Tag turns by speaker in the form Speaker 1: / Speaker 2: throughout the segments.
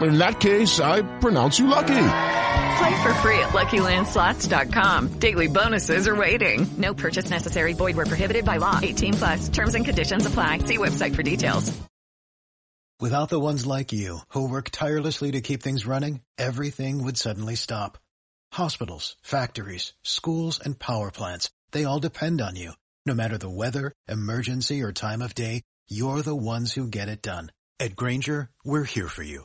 Speaker 1: In that case, I pronounce you lucky.
Speaker 2: Play for free at LuckyLandSlots.com. Daily bonuses are waiting. No purchase necessary. Void where prohibited by law. 18 plus. Terms and conditions apply. See website for details.
Speaker 3: Without the ones like you, who work tirelessly to keep things running, everything would suddenly stop. Hospitals, factories, schools, and power plants, they all depend on you. No matter the weather, emergency, or time of day, you're the ones who get it done. At Grainger, we're here for you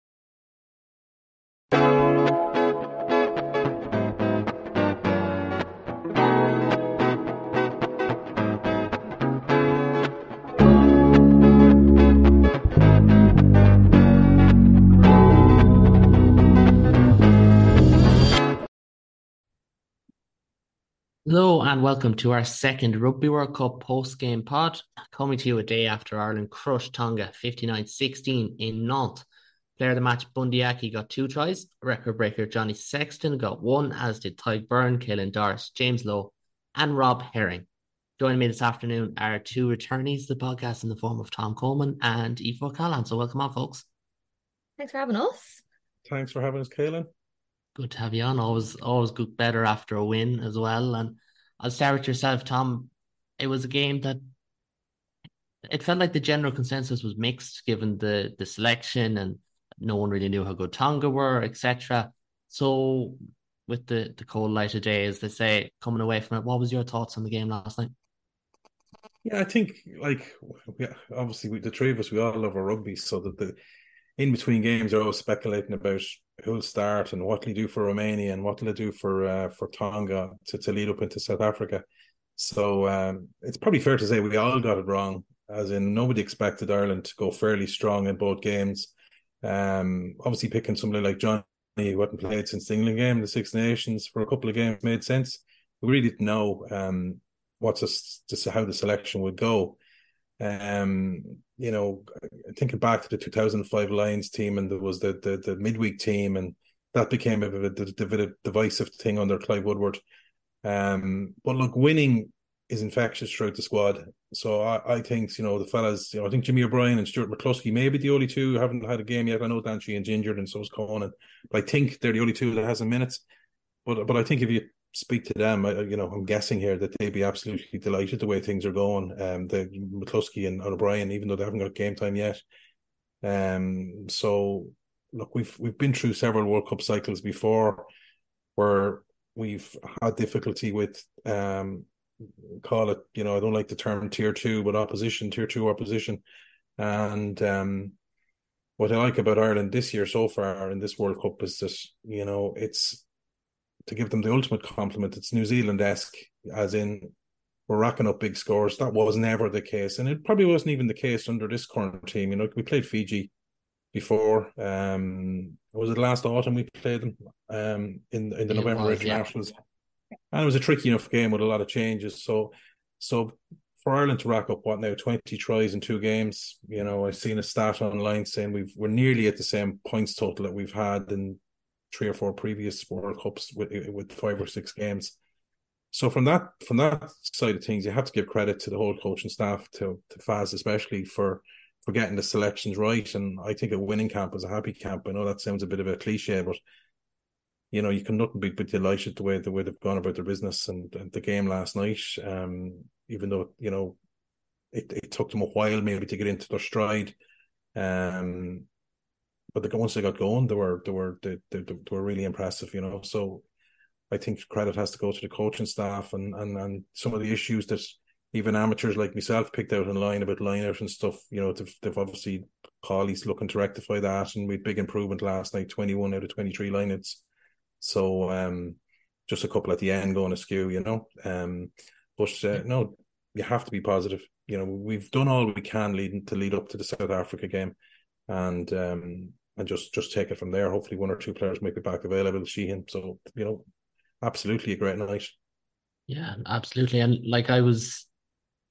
Speaker 4: Hello and welcome to our second Rugby World Cup post-game pod, coming to you a day after Ireland crushed Tonga 59-16 in Nantes. Player of the match, Bundee Aki, got two tries. Record breaker Johnny Sexton got one, as did Tadhg Beirne, Caelan Doris, James Lowe, and Rob Herring. Joining me this afternoon are two returnees to the podcast in the form of Tom Coleman and Aoife O'Callaghan. So welcome on, folks.
Speaker 5: Thanks for having us.
Speaker 6: Thanks for having us, Caolan
Speaker 4: good to have you on. Always, always good better after a win as well. And I'll start with yourself, Tom. It was a game that it felt like the general consensus was mixed, given the the selection, and no one really knew how good Tonga were, etc. So, with the the cold light of day, as they say, coming away from it, what was your thoughts on the game last night?
Speaker 6: Yeah, I think like yeah, obviously we, the three of us we all love our rugby, so that the in between games are always speculating about who'll start and what will he do for Romania and what will he do for uh, for Tonga to, to lead up into South Africa. So um, it's probably fair to say we all got it wrong, as in nobody expected Ireland to go fairly strong in both games. Um, obviously, picking somebody like Johnny who hadn't played since the England game, the Six Nations, for a couple of games made sense. We really didn't know um, what's a, how the selection would go. Um, you know, thinking back to the 2005 Lions team, and there was the the, the midweek team, and that became a bit of a, divisive thing under Clive Woodward. Um, but look, winning is infectious throughout the squad. So I, I think you know the fellas. You know, I think Jimmy O'Brien and Stuart McCloskey maybe the only two who haven't had a game yet. I know Dan Sheehan's injured, and so is Conan. But I think they're the only two that has a minutes. But but I think if you speak to them, I, you know, I'm guessing here that they'd be absolutely delighted the way things are going. Um, the McCloskey and O'Brien, even though they haven't got game time yet. Um, so look, we've we've been through several World Cup cycles before, where we've had difficulty with um, call it, you know, I don't like the term tier two, but opposition, tier two opposition, and um, what I like about Ireland this year so far in this World Cup is that you know it's to give them the ultimate compliment, it's New Zealand esque, as in we're racking up big scores. That was never the case, and it probably wasn't even the case under this current team. You know, we played Fiji before. Um, was it last autumn we played them um, in in the it November was, internationals, yeah. and it was a tricky enough game with a lot of changes. So, so for Ireland to rack up what now twenty tries in two games, you know, I've seen a stat online saying we've we're nearly at the same points total that we've had in three or four previous World Cups with with five or six games. So from that from that side of things, you have to give credit to the whole coaching staff, to to Faz especially for for getting the selections right. And I think a winning camp is a happy camp. I know that sounds a bit of a cliche, but you know you can nothing but be delighted the way the way they've gone about their business and, and the game last night. Um, even though you know it, it took them a while maybe to get into their stride. Um, but the, once they got going, they were they were they, they, they were really impressive. You know, so I think credit has to go to the coaching staff and and and some of the issues that even amateurs like myself picked out in line about line out and stuff. You know, they've, they've obviously Paulie's looking to rectify that, and we had big improvement last night, twenty one out of twenty three lineouts. So um, just a couple at the end going askew, you know. Um, but uh, no, you have to be positive. You know, we've done all we can leading to lead up to the South Africa game, and um, and just just take it from there. Hopefully, one or two players might be back available. Sheehan, so you know, absolutely a great night.
Speaker 4: Yeah, absolutely. And like I was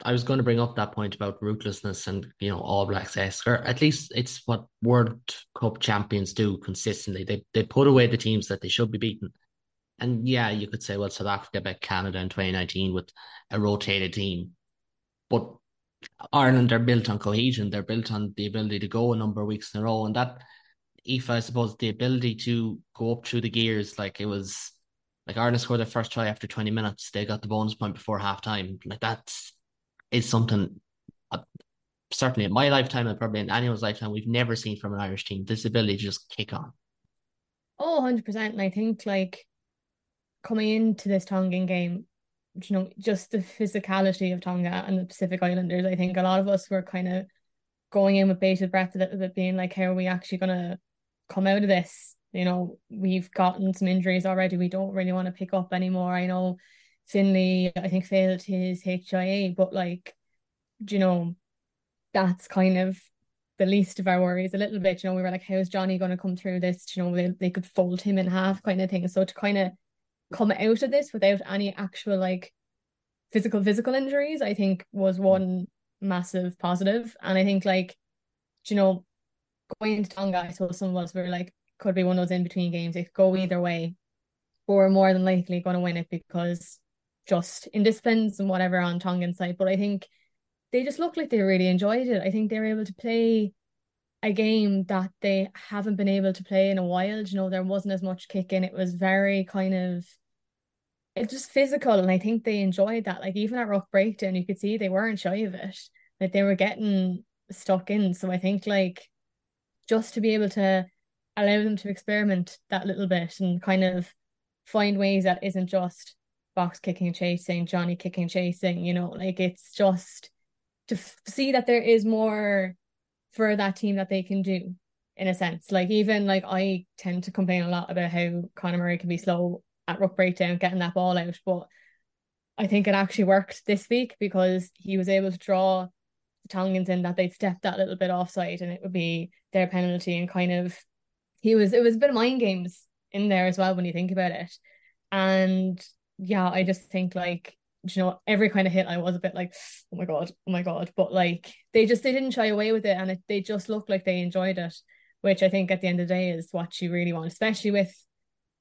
Speaker 4: I was going to bring up that point about ruthlessness and you know All Blacks esque, or at least it's what World Cup champions do consistently. They they put away the teams that they should be beaten. And yeah, you could say, well, South Africa beat Canada in 2019 with a rotated team. But Ireland are built on cohesion. They're built on the ability to go a number of weeks in a row. And that, if I suppose, the ability to go up through the gears, like it was like Ireland scored their first try after 20 minutes. They got the bonus point before half time. Like that's is something uh, certainly in my lifetime and probably in anyone's lifetime we've never seen from an Irish team. This ability to just kick on.
Speaker 5: Oh, 100%. And I think like coming into this Tongan game, you know, just the physicality of Tonga and the Pacific Islanders, I think a lot of us were kind of going in with bated breath a little bit, being like, how are we actually going to come out of this? You know, we've gotten some injuries already. We don't really want to pick up anymore. I know Finlay, I think, failed his HIA, but like, you know, that's kind of the least of our worries a little bit. You know, we were like, how's Johnny going to come through this? You know, they, they could fold him in half kind of thing. So to kind of come out of this without any actual like physical physical injuries, I think was one massive positive. And I think like, you know, going into Tonga, I some of us were like, could be one of those in between games. It could go either way. But we're more than likely going to win it because just indisciplines and whatever on Tongan side. But I think they just looked like they really enjoyed it. I think they were able to play a game that they haven't been able to play in a while. You know, there wasn't as much kicking. It was very kind of it's just physical and I think they enjoyed that. Like even at Ruck Breakdown, you could see they weren't shy of it. Like they were getting stuck in. So I think like just to be able to allow them to experiment that little bit and kind of find ways that isn't just box kicking and chasing, Johnny kicking and chasing, you know, like it's just to f- see that there is more for that team that they can do in a sense. Like even like I tend to complain a lot about how Conor Murray can be slow at ruck breakdown getting that ball out, but I think it actually worked this week because he was able to draw the Tongans in that they'd step that little bit offside and it would be their penalty and kind of he was it was a bit of mind games in there as well when you think about it. And yeah, I just think like you know every kind of hit I was a bit like oh my god oh my god. But like they just they didn't shy away with it and it, they just looked like they enjoyed it which I think at the end of the day is what you really want especially with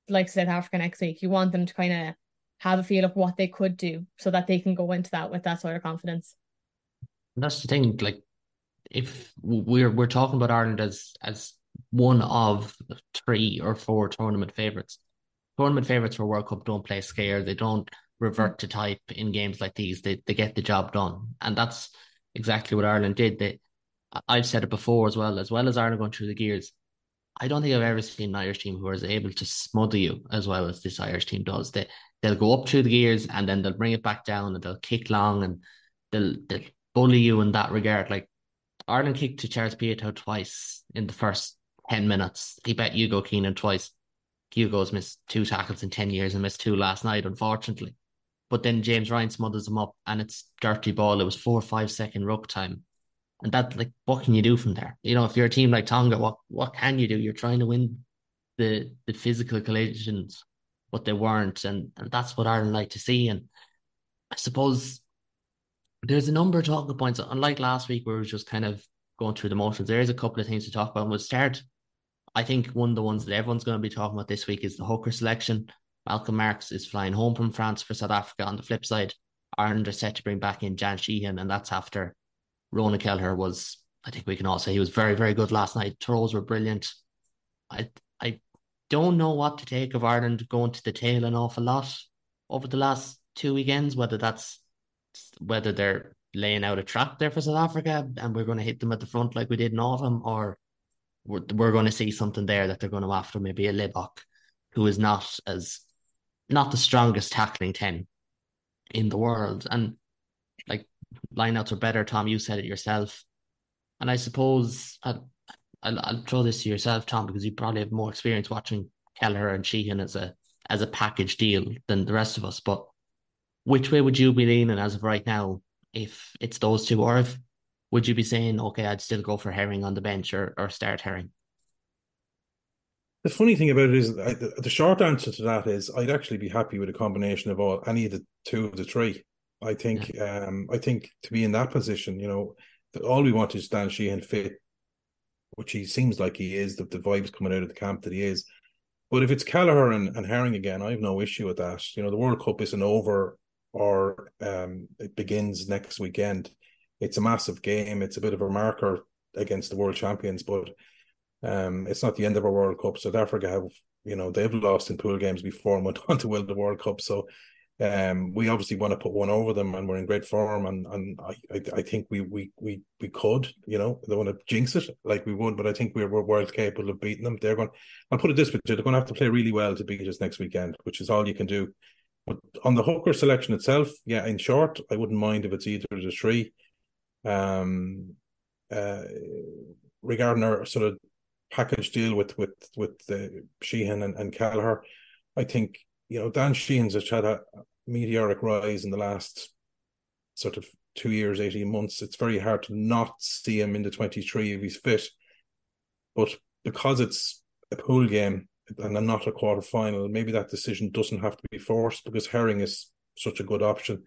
Speaker 5: like South Africa next week. You want them to kind of have a feel of what they could do so that they can go into that with that sort of confidence.
Speaker 4: That's the thing like if we're we're talking about Ireland as as one of three or four tournament favorites tournament favorites for World Cup don't play scared. They don't revert to type in games like these. They they get the job done, and that's exactly what Ireland did. They, I've said it before as well. As well as Ireland going through the gears, I don't think I've ever seen an Irish team who is able to smother you as well as this Irish team does. They they'll go up through the gears and then they'll bring it back down and they'll kick long and they'll they'll bully you in that regard. Like Ireland kicked to Charles Piutau twice in the first ten minutes. He bet Hugo Keenan twice. Hugo's missed two tackles in 10 years and missed two last night, unfortunately. But then James Ryan smothers him up and it's dirty ball. It was four or five second ruck time. And that like what can you do from there? You know, if you're a team like Tonga, what what can you do? You're trying to win the the physical collisions, but they weren't, and, and that's what Ireland like to see. And I suppose there's a number of talking points. Unlike last week, where we were just kind of going through the motions, there is a couple of things to talk about. And we'll start I think one of the ones that everyone's going to be talking about this week is the hooker selection. Malcolm Marx is flying home from France for South Africa. On the flip side, Ireland are set to bring back in Dan Sheehan, and that's after Ronan Kelleher was, I think we can all say he was very, very good last night. Throws were brilliant. I I don't know what to take of Ireland going to the tail an awful lot over the last two weekends, whether that's whether they're laying out a trap there for South Africa and we're going to hit them at the front like we did in autumn, or we're, we're going to see something there that they're going to after maybe a Libbok, who is not as not the strongest tackling ten in the world, and like lineouts are better. Tom, you said it yourself, and I suppose I'll, I'll, I'll throw this to yourself, Tom, because you probably have more experience watching Kelleher and Sheehan as a as a package deal than the rest of us. But which way would you be leaning as of right now if it's those two, or if would you be saying, okay, I'd still go for Herring on the bench or, or start Herring?
Speaker 6: The funny thing about it is, I, the, the, short answer to that is, I'd actually be happy with a combination of all any of the two of the three. I think, yeah. um, I think to be in that position, you know, all we want is Dan Sheehan fit, which he seems like he is. The, the vibes coming out of the camp that he is. But if it's Kelleher and, and Herring again, I have no issue with that. You know, the World Cup isn't over or um, it begins next weekend. It's a massive game. It's a bit of a marker against the world champions, but um, it's not the end of a World Cup. South Africa have, you know, they've lost in pool games before and went on to win the World Cup. So um, we obviously want to put one over them, and we're in great form. And and I, I, think we we we we could, you know, they want to jinx it like we would, but I think we're, we're world capable of beating them. They're going. I'll put it this way: they're going to have to play really well to beat us next weekend, which is all you can do. But on the hooker selection itself, yeah, in short, I wouldn't mind if it's either of the three. Um, uh, regarding our sort of package deal with with with the Sheehan and, and Kelleher, I think you know Dan Sheehan's has had a meteoric rise in the last sort of two years, eighteen months. It's very hard to not see him in the twenty three if he's fit, but because it's a pool game and not a quarter final, maybe that decision doesn't have to be forced because Herring is such a good option.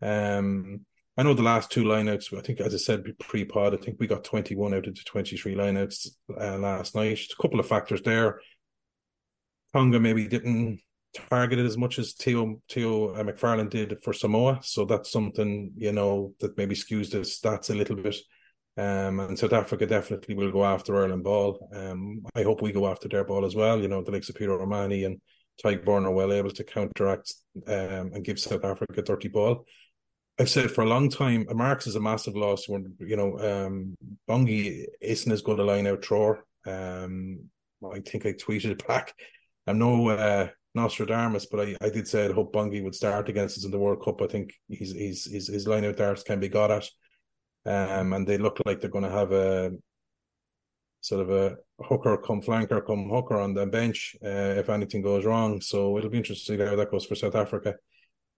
Speaker 6: Um, I know the last two lineouts, I think, as I said pre pod, I think we got 21 out of the 23 lineouts uh, last night. a couple of factors there. Tonga maybe didn't target it as much as Theo, Theo uh, McFarland did for Samoa. So that's something, you know, that maybe skews the stats a little bit. Um, and South Africa definitely will go after Ireland ball. Um, I hope we go after their ball as well. You know, the likes of Peter O'Mahony and Tadhg are well able to counteract um, and give South Africa 30 ball. I've said for a long time, Marx is a massive loss. When you know, um, Bongi isn't as good a line out thrower. Um, I think I tweeted back. I'm no uh, Nostradamus, but I, I did say I hope Bongi would start against us in the World Cup. I think he's, he's his his line out darts can be got at, um, and they look like they're going to have a sort of a hooker come flanker come hooker on the bench uh, if anything goes wrong. So it'll be interesting to see how that goes for South Africa.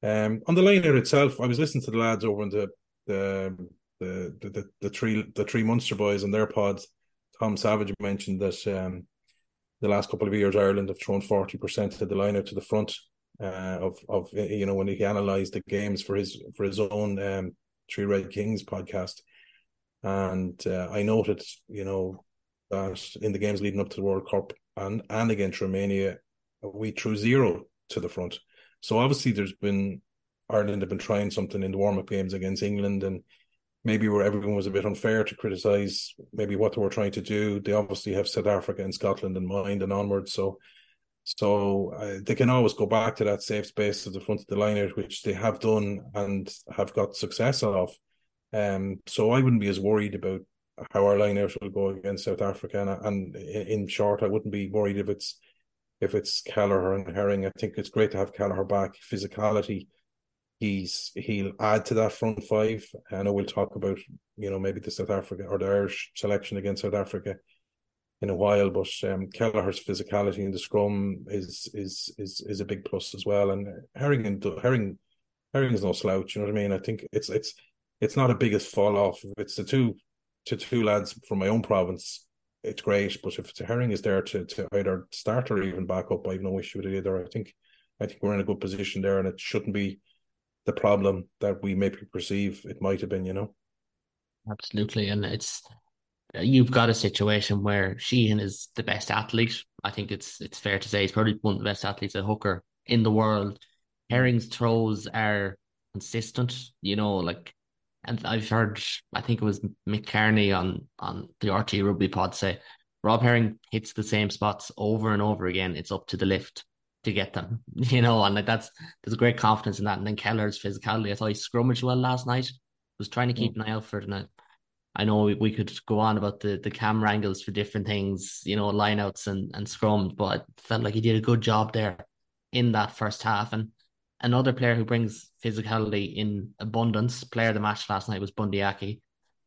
Speaker 6: Um, on the liner itself, I was listening to the lads over in the the the the, the, three the three Munster boys and their pods. Tom Savage mentioned that um, the last couple of years Ireland have thrown forty percent of the liner to the front uh, of of you know when he analysed the games for his for his own um, Three Red Kings podcast, and uh, I noted you know that in the games leading up to the World Cup and and against Romania, we threw zero to the front. So obviously, there's been Ireland have been trying something in the warm up games against England, and maybe where everyone was a bit unfair to criticise maybe what they were trying to do. They obviously have South Africa and Scotland in mind and onwards. So, so uh, they can always go back to that safe space at the front of the line which they have done and have got success of. Um, so I wouldn't be as worried about how our line out will go against South Africa. And, and in short, I wouldn't be worried if it's if it's Kelleher and Herring. I think it's great to have Kelleher back. Physicality, he's he'll add to that front five. I know we'll talk about you know maybe the South Africa or the Irish selection against South Africa in a while, but um, Kelleher's physicality in the scrum is is is is a big plus as well. And Herring and Herring Herring is no slouch. You know what I mean? I think it's it's it's not a biggest fall off. It's the two to two lads from my own province it's great. But if herring is there to, to either start or even back up, I have no issue with it either. I think I think we're in a good position there, and it shouldn't be the problem that we maybe perceive it might have been. You know,
Speaker 4: absolutely, and it's you've got a situation where Sheehan is the best athlete. I think it's it's fair to say he's probably one of the best athletes at hooker in the world. Herring's throws are consistent. You know, like and I've heard, I think it was Mick Carney on on the RTÉ Rugby Pod say, Rob Herring hits the same spots over and over again. It's up to the lift to get them, you know, and like that's there's a great confidence in that. And then Kelleher's physicality, I thought he scrummaged well last night. Was trying to keep an eye out for and I, know we, we could go on about the, the camera angles for different things, you know, lineouts and, and scrums, but I felt like he did a good job there in that first half. And another player who brings physicality in abundance, player of the match last night was Bundee Aki.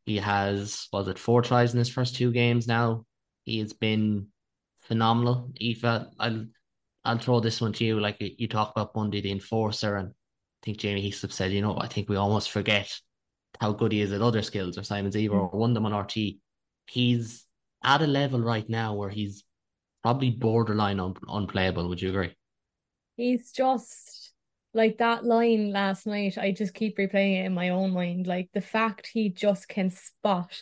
Speaker 4: He has, was it four tries in his first two games now? He has been phenomenal. Aoife, uh, I'll, I'll throw this one to you. Like you talk about Bundee, the enforcer, and I think Jamie Heaslip said, you know, I think we almost forget how good he is at other skills, or Simon Zebo, mm. or them on RTÉ. He's at a level right now where he's probably borderline un- unplayable. Would you agree?
Speaker 5: He's just like that line last night. I just keep replaying it in my own mind. Like the fact he just can spot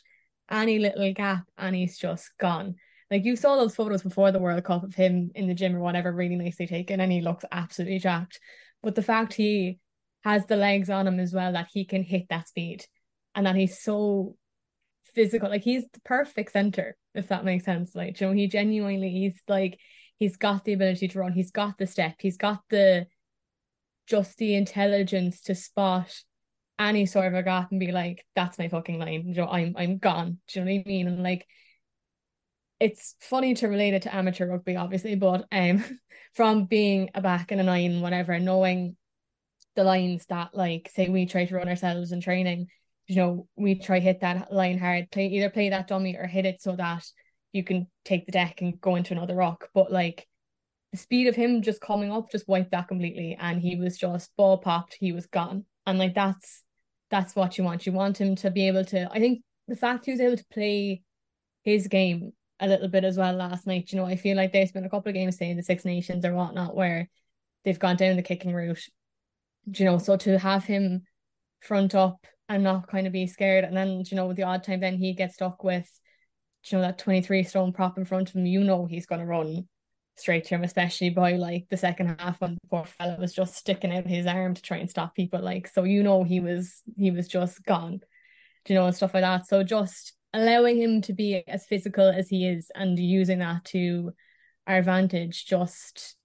Speaker 5: any little gap and he's just gone. Like you saw those photos before the World Cup of him in the gym or whatever, really nicely taken, and he looks absolutely jacked. But the fact he has the legs on him as well that he can hit that speed and that he's so physical. Like he's the perfect center, if that makes sense. Like, you know, he genuinely he's like he's got the ability to run, he's got the step, he's got the just the intelligence to spot any sort of a gap and be like, that's my fucking line. You know, I'm I'm gone. Do you know what I mean? And like it's funny to relate it to amateur rugby, obviously, but um from being a back and a nine, whatever, knowing the lines that like say we try to run ourselves in training you know we try hit that line hard play either play that dummy or hit it so that you can take the deck and go into another rock. But like the speed of him just coming up just wiped that completely and he was just ball popped. He was gone. And like that's that's what you want. You want him to be able to I think the fact he was able to play his game a little bit as well last night you know I feel like there's been a couple of games say in the Six Nations or whatnot where they've gone down the kicking route you know, so to have him front up and not kind of be scared, and then you know, the odd time then he gets stuck with, you know, that twenty three stone prop in front of him, you know, he's going to run straight to him, especially by like the second half when the poor fella was just sticking out his arm to try and stop people. Like, so you know, he was he was just gone, you know, and stuff like that. So just allowing him to be as physical as he is and using that to our advantage just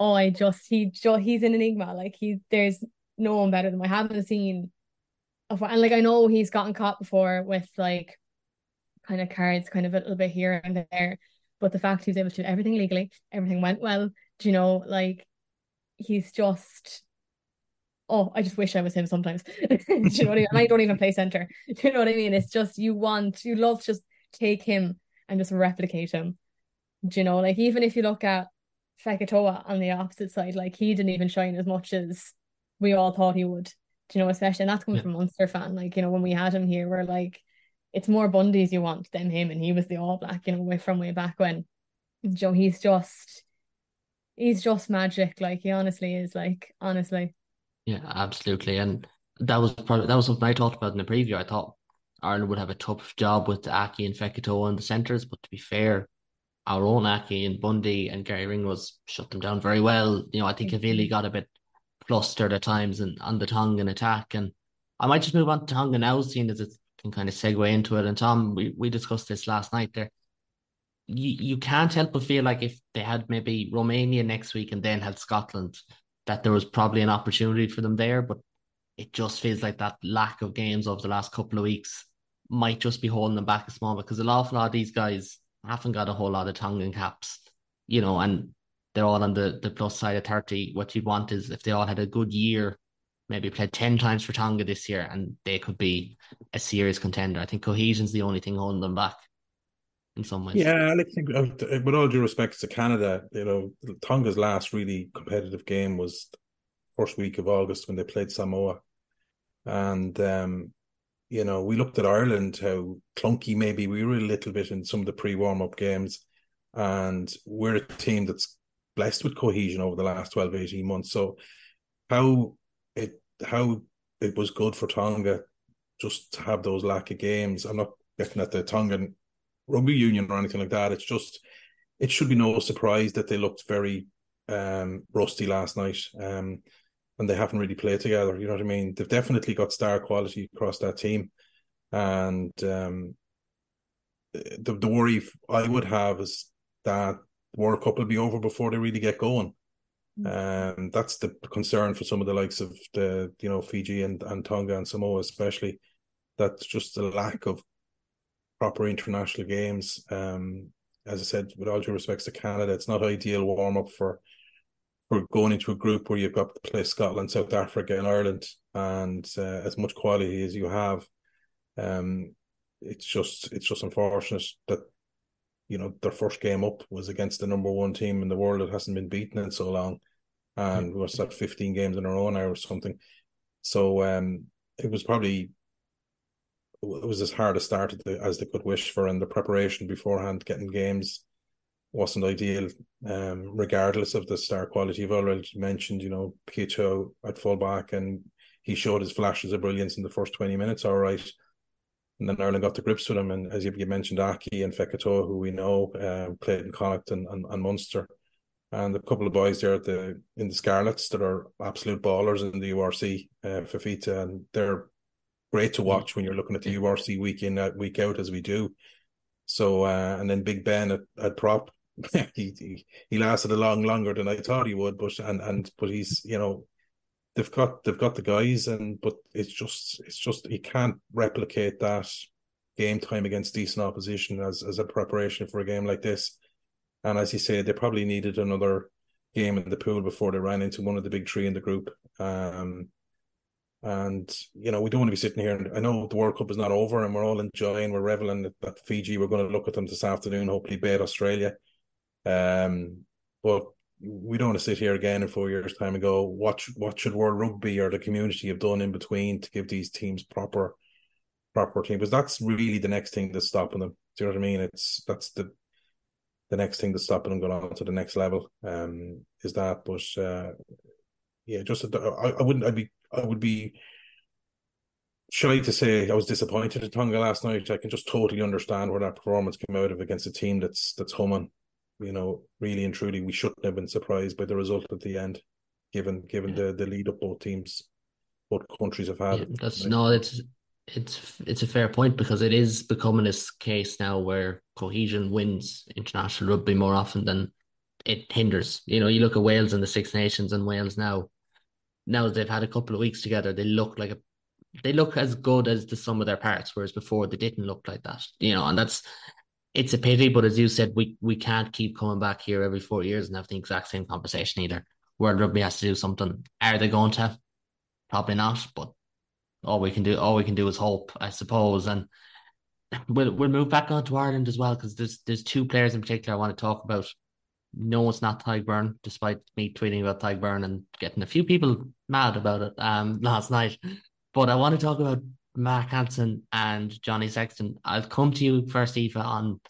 Speaker 5: oh, I just he just he's an enigma. Like he there's no one better than. I haven't seen and like I know he's gotten caught before with like kind of cards kind of a little bit here and there. But the fact he's able to do everything legally, everything went well, do you know, like he's just oh, I just wish I was him sometimes. do you know what I mean? And I don't even play center. Do you know what I mean? It's just you want you love to just take him and just replicate him. Do you know, like even if you look at Fekitoa on the opposite side, like he didn't even shine as much as we all thought he would. Do you know, especially and that's coming yeah. from Munster fan. Like, you know, when we had him here, we're like, it's more Bundee's you want than him, and he was the all black, you know, way from way back when. Joe, he's just he's just magic. Like he honestly is, like, honestly.
Speaker 4: Yeah, absolutely. And that was probably that was something I talked about in the preview. I thought Ireland would have a tough job with Aki and Fekitoa in the centres, but to be fair, our own Aki and Bundee and Garry Ringrose shut them down very well. You know, I think Havili mm-hmm. got a bit flustered at times and on the tongue and attack. And I might just move on to Tonga now, seeing as it can kind of segue into it. And Tom, we, we discussed this last night there. You, you can't help but feel like if they had maybe Romania next week and then had Scotland, that there was probably an opportunity for them there. But it just feels like that lack of games over the last couple of weeks might just be holding them back a small bit because an awful lot of these guys haven't got a whole lot of Tongan caps, you know, and they're all on the, the plus side of 30. What you'd want is if they all had a good year, maybe played 10 times for Tonga this year, and they could be a serious contender. I think cohesion's the only thing holding them back in some ways.
Speaker 6: Yeah, I think with all due respect to Canada, you know, Tonga's last really competitive game was first week of August when they played Samoa. And um, you know, we looked at Ireland, how clunky maybe we were a little bit in some of the pre warm up games. And we're a team that's blessed with cohesion over the last 12, 18 months. So how it how it was good for Tonga just to have those lack of games. I'm not looking at the Tongan rugby union or anything like that. It's just it should be no surprise that they looked very um, rusty last night. Um, and they haven't really played together. You know what I mean? They've definitely got star quality across that team, and um, the the worry I would have is that the World Cup will be over before they really get going. And mm. um, that's the concern for some of the likes of the you know Fiji and, and Tonga and Samoa especially. That's just the lack of proper international games. Um, as I said, with all due respects to Canada, it's not ideal warm up for for going into a group where you've got to play Scotland, South Africa, and Ireland, and uh, as much quality as you have. Um, it's just it's just unfortunate that you know their first game up was against the number one team in the world that hasn't been beaten in so long, and was that fifteen games in a row now or something. So um, it was probably it was as hard a start as they could wish for, and the preparation beforehand, getting games wasn't ideal. Um, regardless of the star quality, you've already mentioned, you know, Picho at fullback, and he showed his flashes of brilliance in the first twenty minutes. All right, and then Ireland got the grips with him, and as you, mentioned, Aki and Fekitoa, who we know uh, played in Connacht and, and, and Munster, and a couple of boys there at the in the Scarlets that are absolute ballers in the URC, uh, Fifita, and they're great to watch when you're looking at the URC week in uh, week out as we do. So uh, and then Big Ben at, at prop, he, he, he lasted a long longer than I thought he would, but and and but he's you know they've got they've got the guys and but it's just it's just he can't replicate that game time against decent opposition as as a preparation for a game like this. And as you say, they probably needed another game in the pool before they ran into one of the big three in the group. Um, and you know, we don't want to be sitting here. And I know the World Cup is not over, and we're all enjoying, we're reveling at, Fiji. We're going to look at them this afternoon, hopefully beat Australia. Um, but we don't want to sit here again in four years' time and go, what what should World Rugby or the community have done in between to give these teams proper proper team? Because that's really the next thing that's stopping them. Do you know what I mean? It's that's the the next thing that's stopping them going on to the next level. Um, is that, but uh, yeah, just I, I wouldn't. I'd be. I would be shy to say I was disappointed at Tonga last night. I can just totally understand where that performance came out of against a team that's that's humming. You know, really and truly, we shouldn't have been surprised by the result at the end, given given yeah. the the lead up both teams, both countries have had.
Speaker 4: Yeah, that's no, it's it's it's a fair point because it is becoming this case now where cohesion wins international rugby more often than it hinders. You know, you look at Wales and the Six Nations and Wales now now they've had a couple of weeks together, they look like a they look as good as the sum of their parts, whereas before they didn't look like that. You know, and that's it's a pity, but as you said, we we can't keep coming back here every four years and have the exact same conversation either. World Rugby has to do something. Are they going to? Probably not, but all we can do all we can do is hope, I suppose. And we'll we'll move back on to Ireland as well, because there's there's two players in particular I want to talk about no, it's not Beirne, despite me tweeting about Beirne and getting a few people mad about it um, last night. But I want to talk about Mack Hansen and Johnny Sexton. I'll come to you first, Aoife, on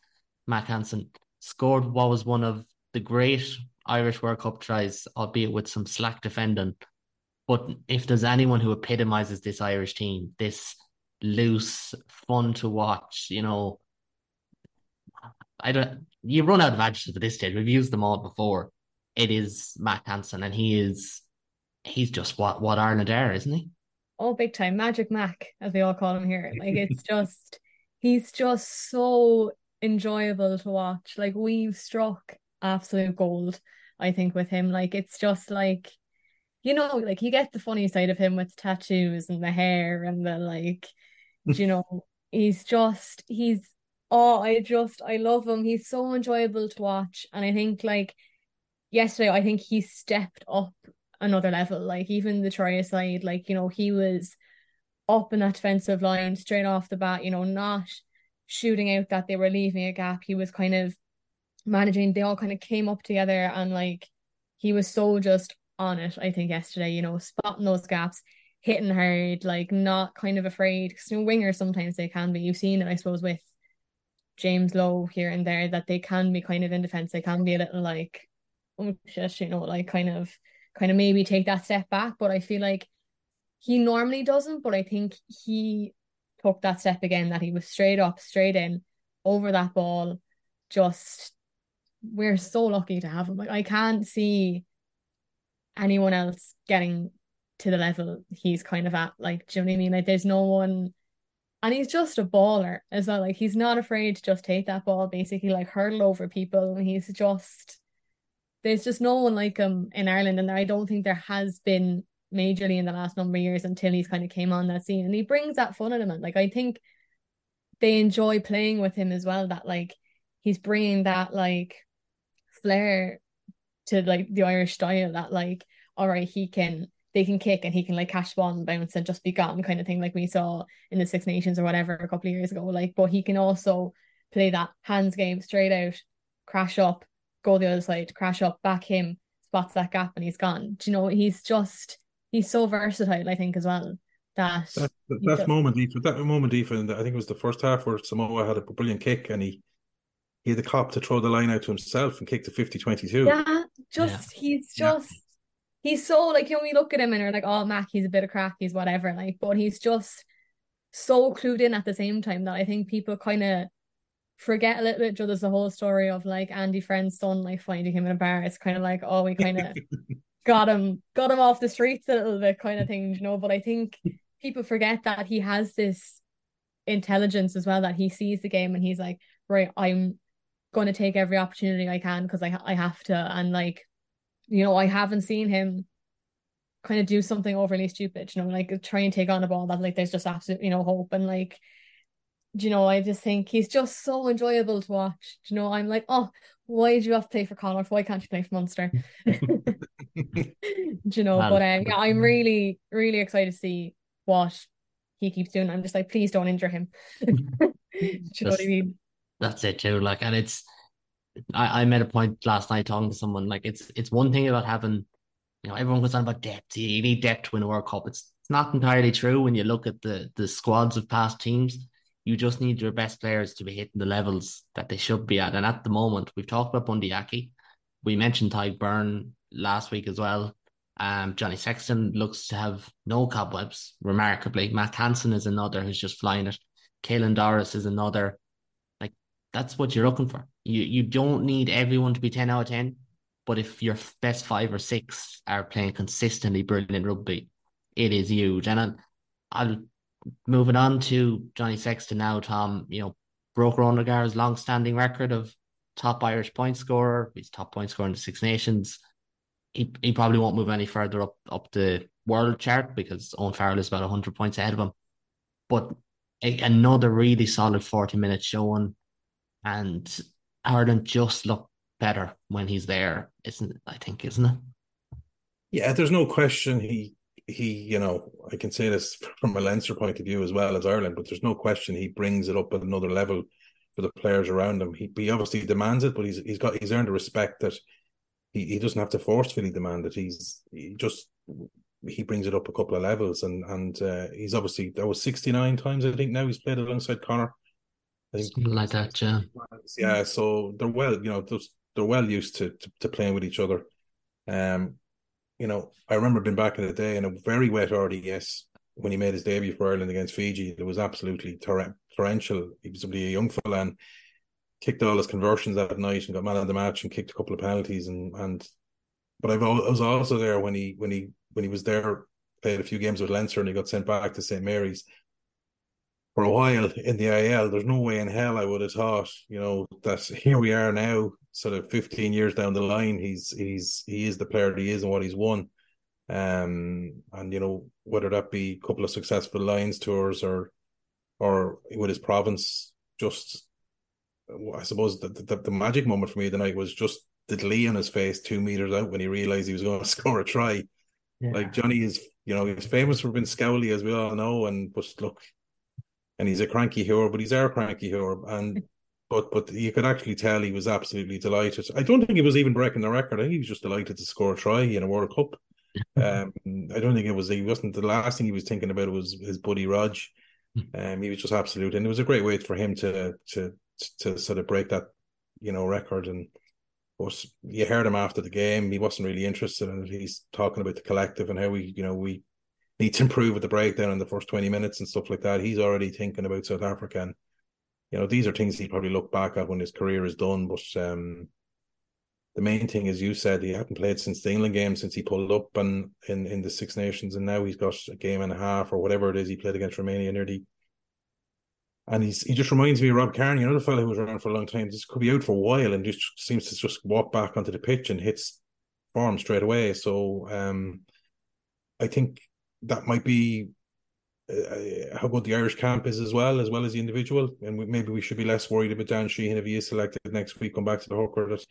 Speaker 4: Mack Hansen. Scored what was one of the great Irish World Cup tries, albeit with some slack defending. But if there's anyone who epitomizes this Irish team, this loose, fun to watch, you know, I don't you run out of adjectives at this stage. We've used them all before. It is Mack Hansen, and he is he's just what what Ireland are, isn't he?
Speaker 5: Oh, big time, Magic Mac, as we all call him here. Like it's just he's just so enjoyable to watch. Like we've struck absolute gold, I think, with him. Like it's just like you know, like you get the funny side of him with tattoos and the hair and the like, you know, he's just he's oh, I just I love him. He's so enjoyable to watch, and I think like yesterday, I think he stepped up another level. Like even the try side, like you know he was up in that defensive line straight off the bat. You know, not shooting out that they were leaving a gap. He was kind of managing. They all kind of came up together, and like he was so just on it. I think yesterday, you know, spotting those gaps. Hitting hard, like not kind of afraid. Because you know, wingers sometimes they can be. You've seen it, I suppose, with James Lowe here and there that they can be kind of in defense. They can be a little like, oh shit, you know, like kind of, kind of maybe take that step back. But I feel like he normally doesn't. But I think he took that step again. That he was straight up, straight in, over that ball. Just we're so lucky to have him. Like I can't see anyone else getting to the level he's kind of at. Like, do you know what I mean? Like, there's no one and he's just a baller as well. Like he's not afraid to just take that ball, basically like hurdle over people. And he's just there's just no one like him in Ireland, and I don't think there has been majorly in the last number of years until he's kind of came on that scene. And he brings that fun element. Like I think they enjoy playing with him as well. That like he's bringing that like flair to like the Irish style. That like all right, he can they can kick and he can like catch ball and bounce and just be gone kind of thing like we saw in the Six Nations or whatever a couple of years ago. Like, but he can also play that hands game straight out, crash up, go the other side, crash up, back him, spots that gap and he's gone. Do you know, he's just he's so versatile, I think, as well. That
Speaker 6: that, that, that moment, that moment, even I think it was the first half where Samoa had a brilliant kick and he he had the cop to throw the line out to himself and kick to 50 22.
Speaker 5: Yeah, just yeah. he's just yeah. he's so like you know, we look at him and we're like, oh Mac, he's a bit of crack, he's whatever, like, but he's just so clued in at the same time that I think people kind of forget a little bit. Joe, there's the whole story of like Andy Friend's son like finding him in a bar. It's kind of like, oh, we kind of got him, got him off the streets a little bit, kind of thing, you know. But I think people forget that he has this intelligence as well that he sees the game and he's like, right, I'm going to take every opportunity I can because I I have to, and like, you know, I haven't seen him kind of do something overly stupid, you know, like try and take on a ball that like there's just absolutely you know hope and like do you know, I just think he's just so enjoyable to watch. Do you know, I'm like, oh, why did you have to play for Connacht? Why can't you play for Munster? do you know, but um, yeah, I'm really, really excited to see what he keeps doing. I'm just like, please don't injure him. do you know what I mean?
Speaker 4: That's it too. Like, and it's, I, I made a point last night talking to someone. Like, it's it's one thing about having, you know, everyone goes on about depth. You need depth to win a World Cup. It's it's not entirely true when you look at the the squads of past teams you just need your best players to be hitting the levels that they should be at. And at the moment, we've talked about Bundee Aki. We mentioned Tadhg Beirne last week as well. Um, Johnny Sexton looks to have no cobwebs, remarkably. Mack Hansen is another who's just flying it. Caelan Doris is another. Like that's what you're looking for. You you don't need everyone to be ten out of ten, but if your best five or six are playing consistently brilliant rugby, it is huge. And I'll, I'll moving on to Johnny Sexton now, Tom, you know, broke Ronan O'Gara's long-standing record of top Irish point scorer. He's top point scorer in the Six Nations. He he probably won't move any further up up the world chart because Owen Farrell is about hundred points ahead of him. But a, another really solid forty minute showing, and Ireland just look better when he's there, isn't? I think, isn't it?
Speaker 6: Yeah, there's no question he he, you know, I can say this from a Leinster point of view as well as Ireland, but there's no question he brings it up at another level for the players around him. He, he obviously demands it, but he's he's got he's earned a respect that he, he doesn't have to forcefully demand it. He's he just he brings it up a couple of levels, and and uh, he's obviously that was sixty nine times I think now he's played alongside Conor.
Speaker 4: I think Something like that, yeah.
Speaker 6: Yeah, so they're well, you know, they're well used to, to, to playing with each other. Um, you know, I remember being back in the day in a very wet RDS when he made his debut for Ireland against Fiji. It was absolutely tor- torrential. He was a young fella and kicked all his conversions that night and got man of the match and kicked a couple of penalties and and. But I've, I was also there when he when he when he was there played a few games with Leinster and he got sent back to St Mary's for a while in the IL. There's no way in hell I would have thought, you know, that here we are now sort of 15 years down the line, he's he's he is the player that he is and what he's won. Um, and you know whether that be a couple of successful Lions tours or or with his province, just I suppose the, the, the magic moment for me tonight was just the glee on his face two meters out when he realized he was going to score a try. Yeah. Like Johnny is, you know, he's famous for being scowly as we all know, and but look, and he's a cranky hero, but he's our cranky hero, and but but you could actually tell he was absolutely delighted. I don't think he was even breaking the record. I think he was just delighted to score a try in a World Cup. um, I don't think it was. He wasn't the last thing he was thinking about was his buddy Rog. Um, he was just absolute, and it was a great way for him to to to sort of break that you know record. And course, you heard him after the game. He wasn't really interested in it. He's talking about the collective and how we you know we need to improve with the breakdown in the first twenty minutes and stuff like that. He's already thinking about South Africa and you know, these are things he probably look back at when his career is done. But um, the main thing, as you said, he hadn't played since the England game since he pulled up and in, in the Six Nations, and now he's got a game and a half or whatever it is he played against Romania nearly. And he's he just reminds me of Rob Kearney, another fellow who was around for a long time. This could be out for a while and just seems to just walk back onto the pitch and hits form straight away. So um, I think that might be uh, how good the Irish camp is as well, as well as the individual, and we, maybe we should be less worried about Dan Sheehan if he is selected next week. Come back to the hooker that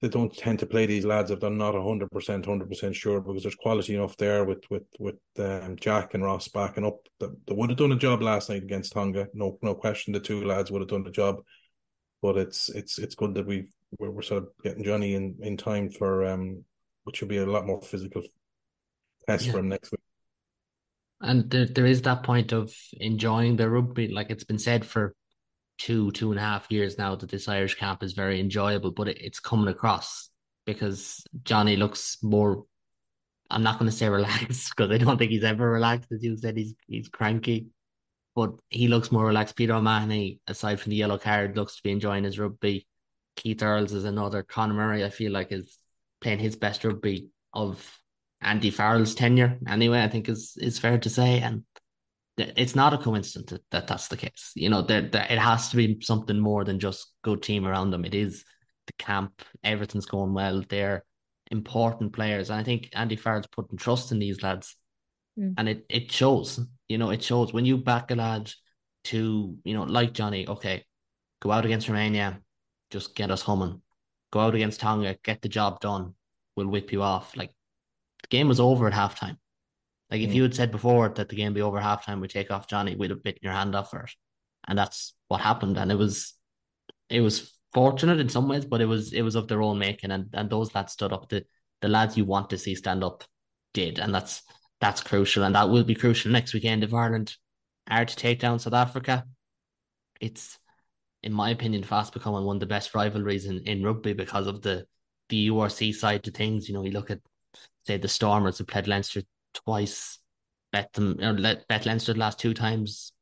Speaker 6: they don't tend to play these lads if they're not hundred percent, hundred percent sure because there's quality enough there with with with um, Jack and Ross backing up. They, they would have done a job last night against Tonga, no no question. The two lads would have done the job, but it's it's it's good that we we're, we're sort of getting Johnny in in time for um which will be a lot more physical test yeah. for him next week.
Speaker 4: And there, there is that point of enjoying the rugby. Like it's been said for two, two and a half years now that this Irish camp is very enjoyable, but it, it's coming across because Johnny looks more. I'm not going to say relaxed because I don't think he's ever relaxed. As you said, he's he's cranky, but he looks more relaxed. Peter O'Mahony, aside from the yellow card, looks to be enjoying his rugby. Keith Earls is another. Conor Murray, I feel like, is playing his best rugby of Andy Farrell's tenure. Anyway, I think is is fair to say, and it's not a coincidence that, that that's the case. You know, there, there it has to be something more than just good team around them. It is the camp, everything's going well. They're important players, and I think Andy Farrell's putting trust in these lads, mm. and it it shows. You know, it shows when you back a lad to you know like Johnny. Okay, go out against Romania, just get us humming. Go out against Tonga, get the job done. We'll whip you off. Like the game was over at halftime. Like if mm. you had said before that the game be over halftime, we take off Johnny, we'd have bitten your hand off for it. And that's what happened. And it was it was fortunate in some ways, but it was it was of their own making and, and those lads stood up. The the lads you want to see stand up did. And that's that's crucial. And that will be crucial next weekend if Ireland are to take down South Africa. It's in my opinion, fast becoming one of the best rivalries in, in rugby because of the the URC side to things. You know, you look at say the Stormers have played Leinster twice. Bet them or let bet Leinster the last two times.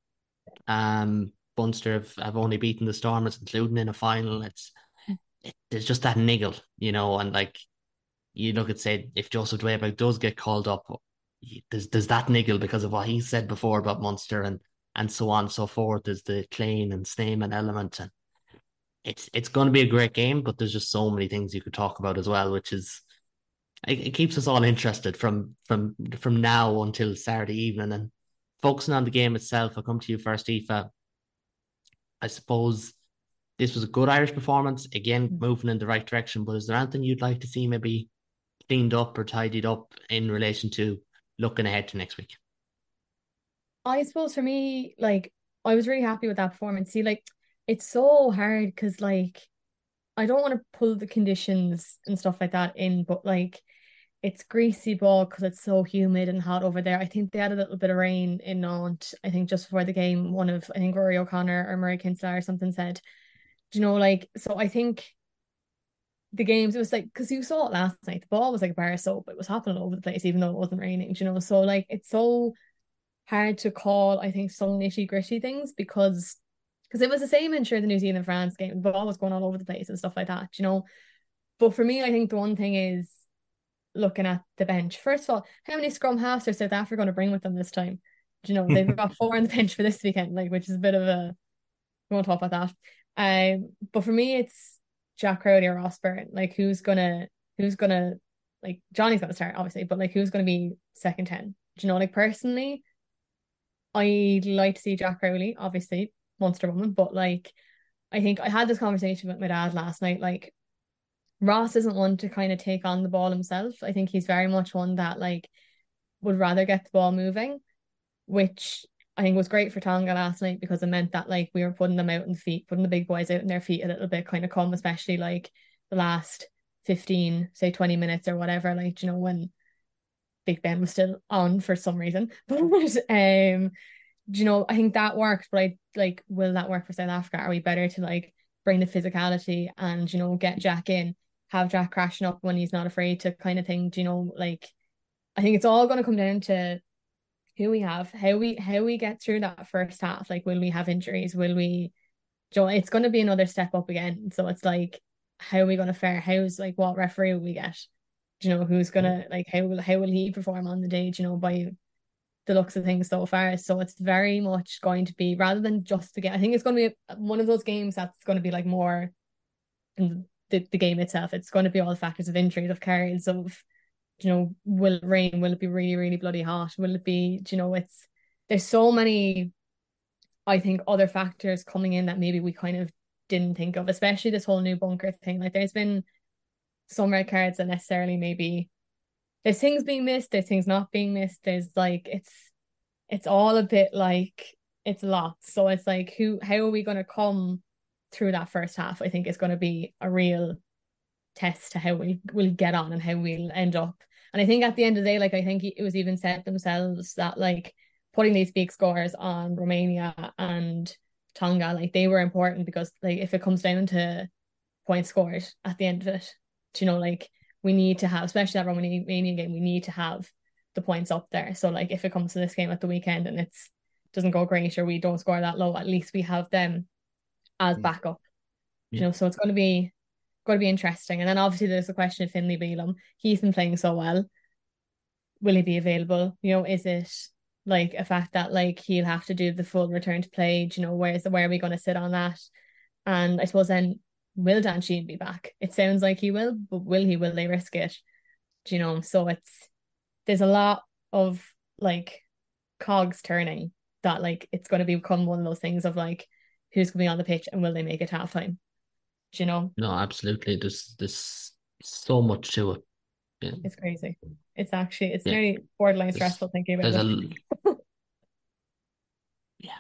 Speaker 4: Um, Munster have, have only beaten the Stormers, including in a final. It's it, there's just that niggle, you know, and like you look at say if Joseph Dweba does get called up, there's there's that niggle because of what he said before about Munster and and so on and so forth. There's the Kleyn and Snyman element, and it's it's going to be a great game. But there's just so many things you could talk about as well, which is it, it keeps us all interested from from from now until Saturday evening and focusing on the game itself. I'll come to you first, Aoife. I suppose this was a good Irish performance. Again, mm. moving in the right direction. But is there anything you'd like to see maybe cleaned up or tidied up in relation to looking ahead to next week?
Speaker 5: I suppose for me, like I was really happy with that performance. See, like it's so hard because like I don't want to pull the conditions and stuff like that in, but like it's greasy ball because it's so humid and hot over there. I think they had a little bit of rain in Nantes. I think just before the game, one of I think Rory O'Connor or Murray Kinsella or something said, Do you know, like so I think the games it was like because you saw it last night, the ball was like a bar of soap. It was happening all over the place, even though it wasn't raining, you know. So like it's so hard to call, I think, some nitty gritty things because because it was the same in sure the New Zealand France game. The ball was going all over the place and stuff like that, you know. But for me, I think the one thing is looking at the bench. First of all, how many scrum halves are South Africa going to bring with them this time? Do you know they've got four on the bench for this weekend, like which is a bit of a we won't talk about that. Um, but for me, it's Jack Crowley or Ross Byrne. Like who's gonna who's gonna like Johnny's gonna start obviously, but like who's gonna be second ten? Do you know, like personally, I'd like to see Jack Crowley, obviously, Munster woman, but like I think I had this conversation with my dad last night. Like Ross isn't one to kind of take on the ball himself. I think he's very much one that like would rather get the ball moving, which I think was great for Tonga last night because it meant that like we were putting them out in the feet, putting the big boys out in their feet a little bit, kind of come, especially like the last 15, say 20 minutes or whatever, like you know, when Big Ben was still on for some reason. But um, you know, I think that worked, but I like, will that work for South Africa? Are we better to like bring the physicality and you know get Jack in, have Jack crashing up when he's not afraid to kind of thing? Do you know, like, I think it's all going to come down to who we have, how we how we get through that first half. Like, will we have injuries? Will we? You know, it's going to be another step up again. So it's like, how are we going to fare? How's like what referee will we get? Do you know who's gonna mm. like how will how will he perform on the day? Do you know by the looks of things so far. So it's very much going to be rather than just a game. I think it's going to be one of those games that's going to be like more in the, the game itself. It's going to be all the factors of injuries, of carries, of you know, will it rain? Will it be really, really bloody hot? Will it be, you know, it's there's so many, I think, other factors coming in that maybe we kind of didn't think of, especially this whole new bunker thing. Like there's been some red cards that necessarily maybe there's things being missed, there's things not being missed. There's like it's it's all a bit like it's lots. So it's like who how are we gonna come through that first half? I think is gonna be a real test to how we will get on and how we'll end up. And I think at the end of the day, like I think it was even said themselves that like putting these big scores on Romania and Tonga, like they were important because like if it comes down to points scored at the end of it, you know, like we need to have, especially that Romania game, we need to have the points up there. So like if it comes to this game at the weekend and it's doesn't go great or we don't score that low, at least we have them as mm. backup. Yeah. You know, so it's going to be going to be interesting. And then obviously there's the question of Finlay Bealham. He's been playing so well. Will he be available? You know, is it like a fact that like he'll have to do the full return to play? Do you know, where's the where are we going to sit on that? And I suppose then will Dan Sheehan be back? It sounds like he will, but will he? Will they risk it? Do you know? So it's there's a lot of like cogs turning that like it's going to become one of those things of like who's going to be on the pitch and will they make it halftime? Do you know?
Speaker 4: No, absolutely. There's there's so much to it.
Speaker 5: Yeah. It's crazy. It's actually it's yeah. very borderline there's, stressful thinking about it. A...
Speaker 4: yeah.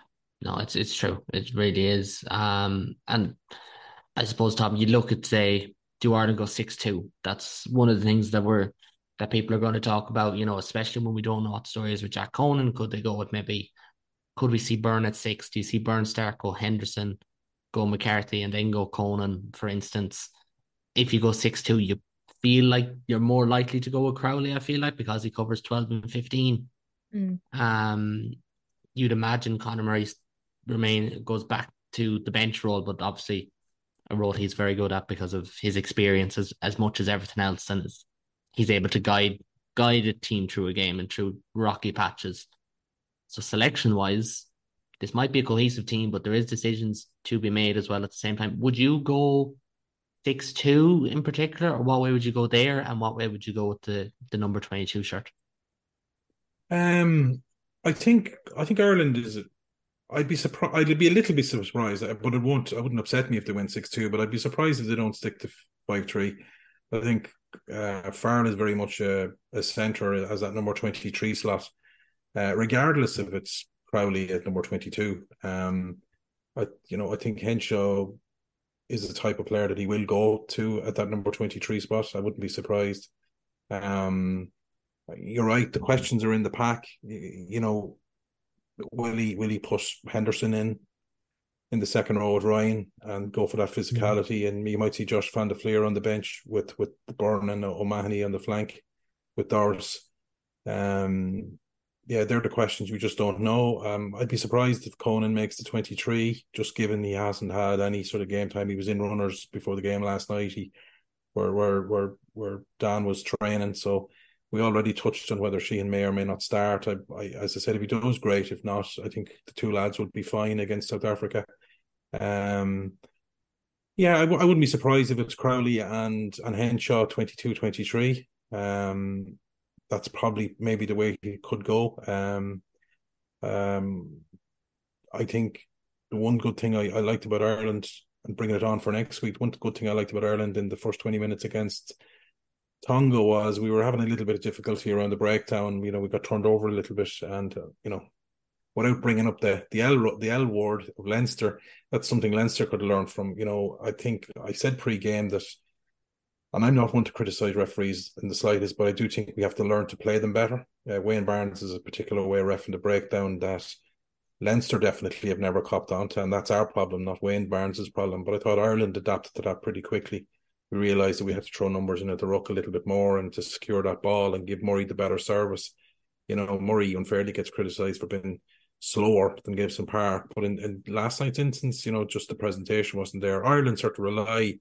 Speaker 4: No, it's it's true. It really is. Um and I suppose Tom, you look at say, do Ireland go six two? That's one of the things that we're that people are going to talk about, you know, especially when we don't know what the story is with Jack Conan. Could they go with maybe could we see Byrne at six? Do you see Byrne start go Henderson, go McCarthy, and then go Conan, for instance? If you go six two, you feel like you're more likely to go with Crowley, I feel like, because he covers twelve and fifteen. Mm. Um you'd imagine Conor Murray remain goes back to the bench role, but obviously a role he's very good at because of his experience as, as much as everything else and he's able to guide guide a team through a game and through rocky patches. So selection wise, this might be a cohesive team, but there is decisions to be made as well at the same time. Would you go six two in particular, or what way would you go there, and what way would you go with the the number twenty two shirt?
Speaker 6: Um, I think I think Ireland is. I'd be surprised. I'd be a little bit surprised, but it won't. I wouldn't upset me if they went six two. But I'd be surprised if they don't stick to five three. I think uh, Farrell is very much a, a centre as that number 23 slot, uh, regardless if it's Crowley at number 22. Um, I, you know, I think Henshaw is the type of player that he will go to at that number 23 spot. I wouldn't be surprised. Um, you're right. The questions are in the pack. You know, will he will he push Henderson in? in the second row with Ryan and go for that physicality. Mm-hmm. And you might see Josh van der Flier on the bench with with Byrne and O'Mahony on the flank with Doris. Um, yeah, they're the questions we just don't know. Um, I'd be surprised if Conan makes the 23, just given he hasn't had any sort of game time. He was in runners before the game last night. He where where where where Dan was training. So we already touched on whether Sheehan may or may not start. I, I, as I said, if he does, great. If not, I think the two lads would be fine against South Africa. Um, yeah, I w- I wouldn't be surprised if it's Crowley and and Henshaw 22 23. Um, that's probably maybe the way he could go. Um, um, I think the one good thing I, I liked about Ireland and bringing it on for next week, one good thing I liked about Ireland in the first 20 minutes against Tonga was we were having a little bit of difficulty around the breakdown. You know, we got turned over a little bit, and uh, you know, without bringing up the the L the L word of Leinster, that's something Leinster could learn from. You know, I think I said pre-game that, and I'm not one to criticize referees in the slightest, but I do think we have to learn to play them better. Uh, Wayne Barnes is a particular way of refing the breakdown that Leinster definitely have never copped onto, and that's our problem, not Wayne Barnes's problem. But I thought Ireland adapted to that pretty quickly we realised that we had to throw numbers in at the ruck a little bit more and to secure that ball and give Murray the better service. You know, Murray unfairly gets criticised for being slower than Gibson Park, but in, in last night's instance, you know, just the presentation wasn't there. Ireland sort of rely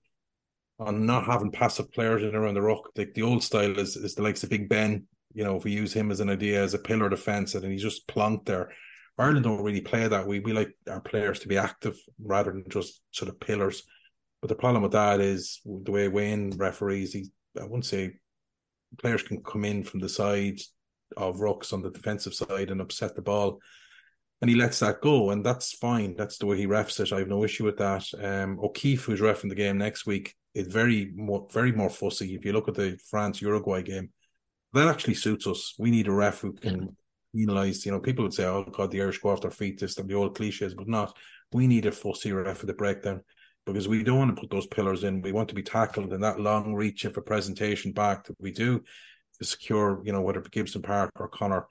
Speaker 6: on not having passive players in around the ruck. Like the old style is is the likes of Big Ben. You know, if we use him as an idea as a pillar defence, and he's just plonked there. Ireland don't really play that. We we like our players to be active rather than just sort of pillars. But the problem with that is the way Wayne referees. He, I wouldn't say players can come in from the side of rucks on the defensive side and upset the ball. and he lets that go, and that's fine. That's the way he refs it. I have no issue with that. Um, O'Keeffe, who's refing the game next week, is very more very more fussy. If you look at the France Uruguay game, that actually suits us. We need a ref who can penalise. You know, people would say, "Oh God, the Irish go off their feet." This the old cliches, but not. We need a fussy ref for the breakdown because we don't want to put those pillars in. We want to be tackled in that long reach of a presentation back that we do to secure, you know, whether Gibson Park or Conor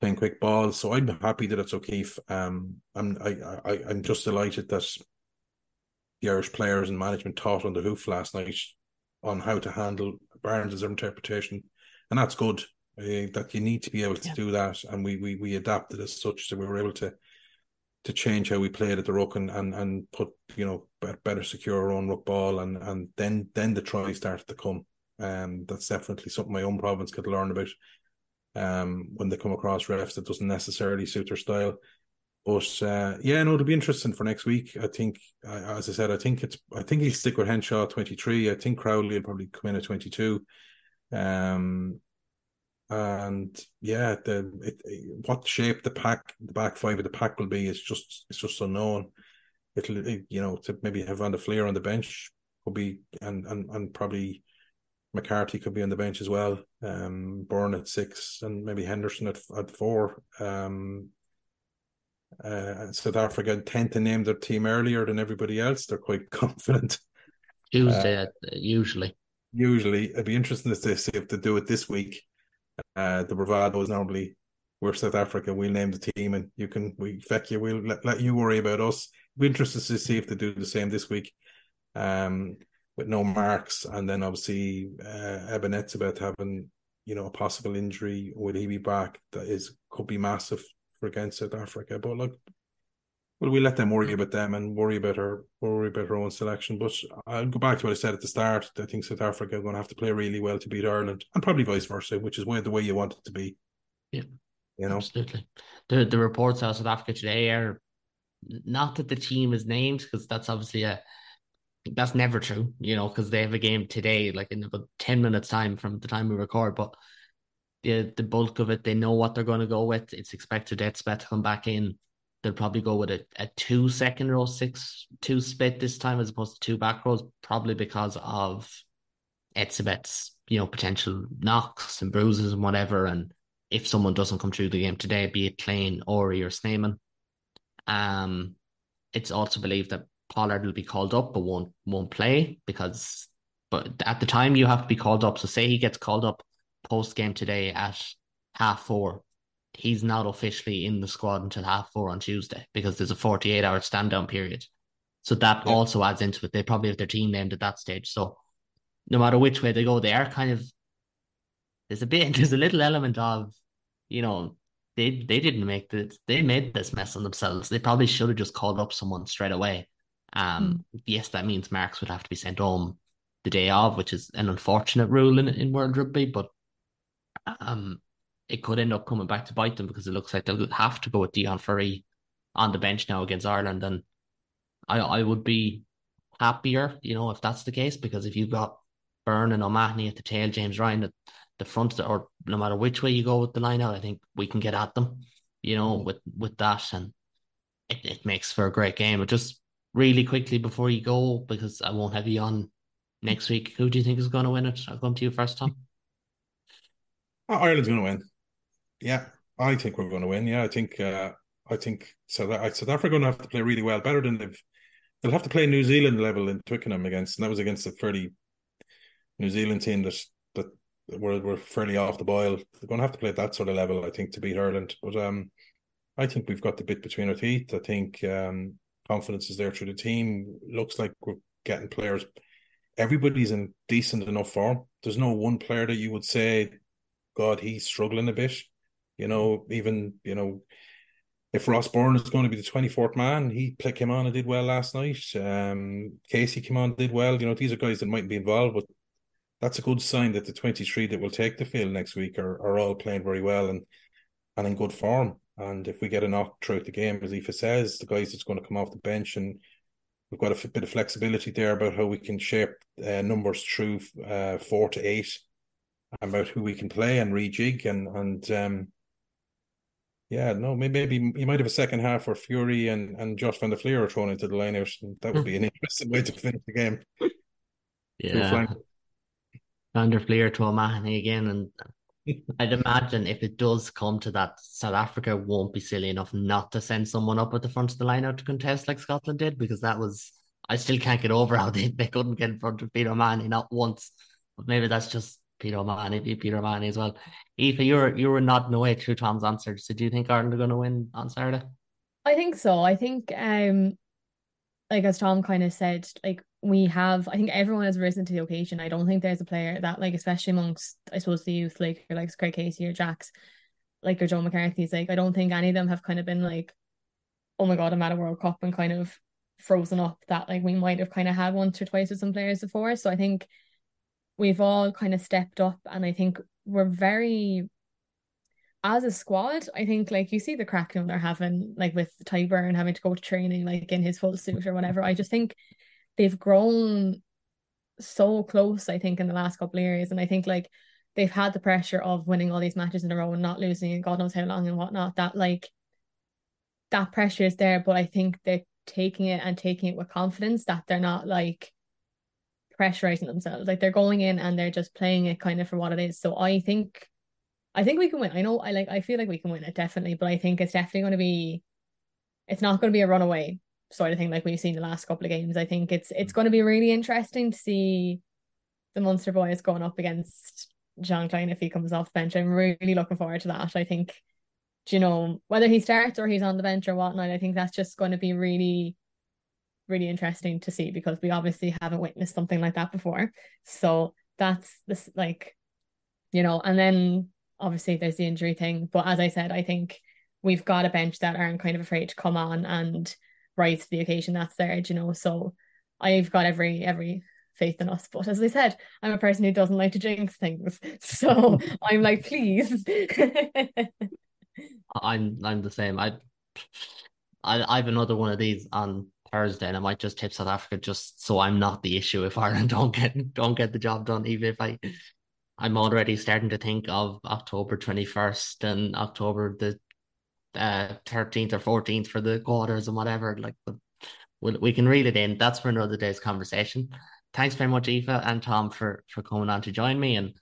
Speaker 6: playing quick balls. So I'm happy that it's O'Keeffe. Um, I'm I, I I'm just delighted that the Irish players and management taught on the hoof last night on how to handle Barnes' interpretation, and that's good. Uh, that you need to be able to yeah. do that, and we we we adapted as such, so we were able to to change how we played at the ruck and and, and put you know better secure our own ruck ball, and and then then the try started to come. Um, that's definitely something my own province could learn about. Um, when they come across refs that doesn't necessarily suit their style. But uh, yeah, no, it'll be interesting for next week. I think, as I said, I think it's. I think he'll stick with Henshaw twenty three. I think Crowley will probably come in at twenty two. Um, and yeah, the it, what shape the pack, the back five of the pack will be is just it's just unknown. It'll it, you know to maybe have Van der Flier on the bench could be and and and probably McCarthy could be on the bench as well. Um, Byrne at six and maybe Henderson at at four. Um, uh, South Africa tend to name their team earlier than everybody else. They're quite confident.
Speaker 4: Tuesday, uh, usually.
Speaker 6: Usually, it'd be interesting to see if they do it this week. Uh, the bravado is normally we're South Africa. We'll name the team, and you can we feck you. We'll let, let you worry about us. We're interested to see if they do the same this week. Um, with no Marx, and then obviously uh, Etzebeth having you know a possible injury. Would he be back? That is could be massive for against South Africa. But look, well, we let them worry about them and worry about our worry about our own selection. But I'll go back to what I said at the start. I think South Africa are going to have to play really well to beat Ireland, and probably vice versa, which is where the way you want it to be.
Speaker 4: Yeah,
Speaker 6: you know,
Speaker 4: absolutely. The the reports out of South Africa today are not that the team is named because that's obviously a that's never true, you know, because they have a game today, like in about ten minutes time from the time we record, but. The, the bulk of it, they know what they're going to go with. It's expected Etzebeth to come back in they'll probably go with a, a two second row six two split this time as opposed to two back rows, probably because of Etzebeth's, you know, potential knocks and bruises and whatever. And if someone doesn't come through the game today, be it Kleyn, Orie, or Snyman, um, it's also believed that Pollard will be called up but won't won't play because but at the time you have to be called up. So say he gets called up post game today at half four he's not officially in the squad until half four on Tuesday because there's a 48 hour stand down period. So that yeah. also adds into it. They probably have their team named at that stage. So no matter which way they go, they are kind of there's a bit there's a little element of, you know, they they didn't make this they made this mess on themselves. They probably should have just called up someone straight away. Um mm. yes, that means Marx would have to be sent home the day of, which is an unfortunate rule in, in World Rugby, but um it could end up coming back to bite them because it looks like they'll have to go with Deon Fourie on the bench now against Ireland. And I I would be happier, you know, if that's the case, because if you've got Byrne and O'Mahony at the tail, James Ryan at the front, or no matter which way you go with the line out, I think we can get at them, you know, mm-hmm. with with that, and it, it makes for a great game. But just really quickly before you go, because I won't have you on next week, who do you think is going to win it? I'll come to you first, Tom.
Speaker 6: Ireland's going to win. Yeah, I think we're going to win. Yeah, I think uh, I think South South Africa going to have to play really well, better than they've. They'll have to play New Zealand level in Twickenham against, and that was against a fairly New Zealand team that that were were fairly off the boil. They're going to have to play at that sort of level, I think, to beat Ireland. But um, I think we've got the bit between our teeth. I think um, confidence is there through the team. Looks like we're getting players. Everybody's in decent enough form. There's no one player that you would say, God, he's struggling a bit. You know, even you know, if Ross Byrne is going to be the twenty fourth man, he came on and did well last night. Um, Casey came on did well. You know, these are guys that might be involved, but that's a good sign that the twenty three that will take the field next week are, are all playing very well and and in good form. And if we get a knock throughout the game, as Aoife says, the guys that's going to come off the bench and we've got a f- bit of flexibility there about how we can shape uh, numbers through uh, four to eight about who we can play and rejig and and um, yeah, no, maybe, maybe you might have a second half where Fury and, and Josh van der Flier are thrown into the line. And that would hmm. be an interesting way to finish the game.
Speaker 4: Yeah. Van der Flier to O'Mahony again. And I'd imagine if it does come to that, South Africa won't be silly enough not to send someone up at the front of the line out to contest like Scotland did, because that was, I still can't get over how they, they couldn't get in front of Peter O'Mahony, not once. But maybe that's just Peter O'Mahony, Peter O'Mahony as well. Aoife, you were you were nodding away through Tom's answer. So do you think Ireland are going to win on Saturday?
Speaker 5: I think so. I think, um, like as Tom kind of said, like we have, I think everyone has risen to the occasion. I don't think there's a player that, like, especially amongst, I suppose, the youth, like, like Craig Casey or Jacks, like, or Joe McCarthy's, like, I don't think any of them have kind of been like, oh my God, I'm at a World Cup and kind of frozen up that, like, we might have kind of had once or twice with some players before. So I think we've all kind of stepped up and I think we're very as a squad, I think like you see the crackdown they're having, like with Tadhg Beirne having to go to training like in his full suit or whatever. I just think they've grown so close, I think, in the last couple of years. And I think like they've had the pressure of winning all these matches in a row and not losing and God knows how long and whatnot. That like that pressure is there, but I think they're taking it and taking it with confidence that they're not like pressurizing themselves. Like they're going in and they're just playing it kind of for what it is. So I think I think we can win. I know I like I feel like we can win it definitely, but I think it's definitely going to be it's not going to be a runaway sort of thing like we've seen the last couple of games. I think it's it's going to be really interesting to see the Munster boys going up against Jean Kleyn if he comes off the bench. I'm really looking forward to that. I think you know whether he starts or he's on the bench or whatnot. I think that's just going to be really really interesting to see because we obviously haven't witnessed something like that before. So that's this like you know, and then obviously there's the injury thing. But as I said, I think we've got a bench that aren't kind of afraid to come on and rise to the occasion that's there, you know. So I've got every every faith in us. But as I said, I'm a person who doesn't like to jinx things. So I'm like, please.
Speaker 4: I'm I'm the same. I I I've another one of these on Thursday and I might just tip South Africa just so I'm not the issue if Ireland don't get don't get the job done, even if I I'm already starting to think of October 21st and October the uh, 13th or 14th for the quarters and whatever. Like, we we can read it in. That's for another day's conversation. Thanks very much, Aoife and Tom, for for coming on to join me. And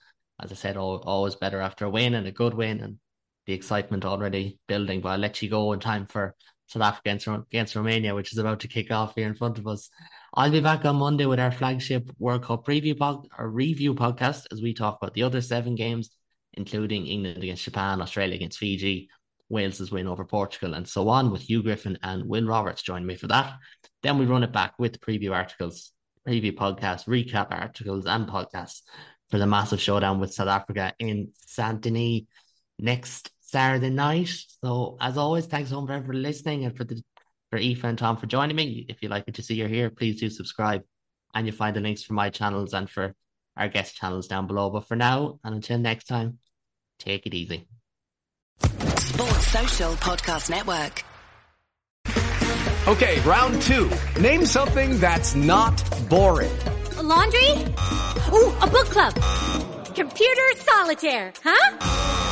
Speaker 4: as I said, always better after a win and a good win, and the excitement already building. But I'll let you go in time for South Africa against, against Romania, which is about to kick off here in front of us. I'll be back on Monday with our flagship World Cup preview or review podcast as we talk about the other seven games, including England against Japan, Australia against Fiji, Wales's win over Portugal, and so on. With Hugh Griffin and Will Roberts joining me for that. Then we run it back with preview articles, preview podcasts, recap articles, and podcasts for the massive showdown with South Africa in Saint Denis next Saturday night. So as always, thanks home for everyone listening and for the for Aoife and Tom for joining me. If you like what you see or hear, please do subscribe. And you'll find the links for my channels and for our guest channels down below. But for now, and until next time, take it easy.
Speaker 7: Sports Social Podcast Network.
Speaker 8: Okay, round two. Name something that's not boring.
Speaker 9: A laundry? Ooh, a book club. Computer solitaire, huh?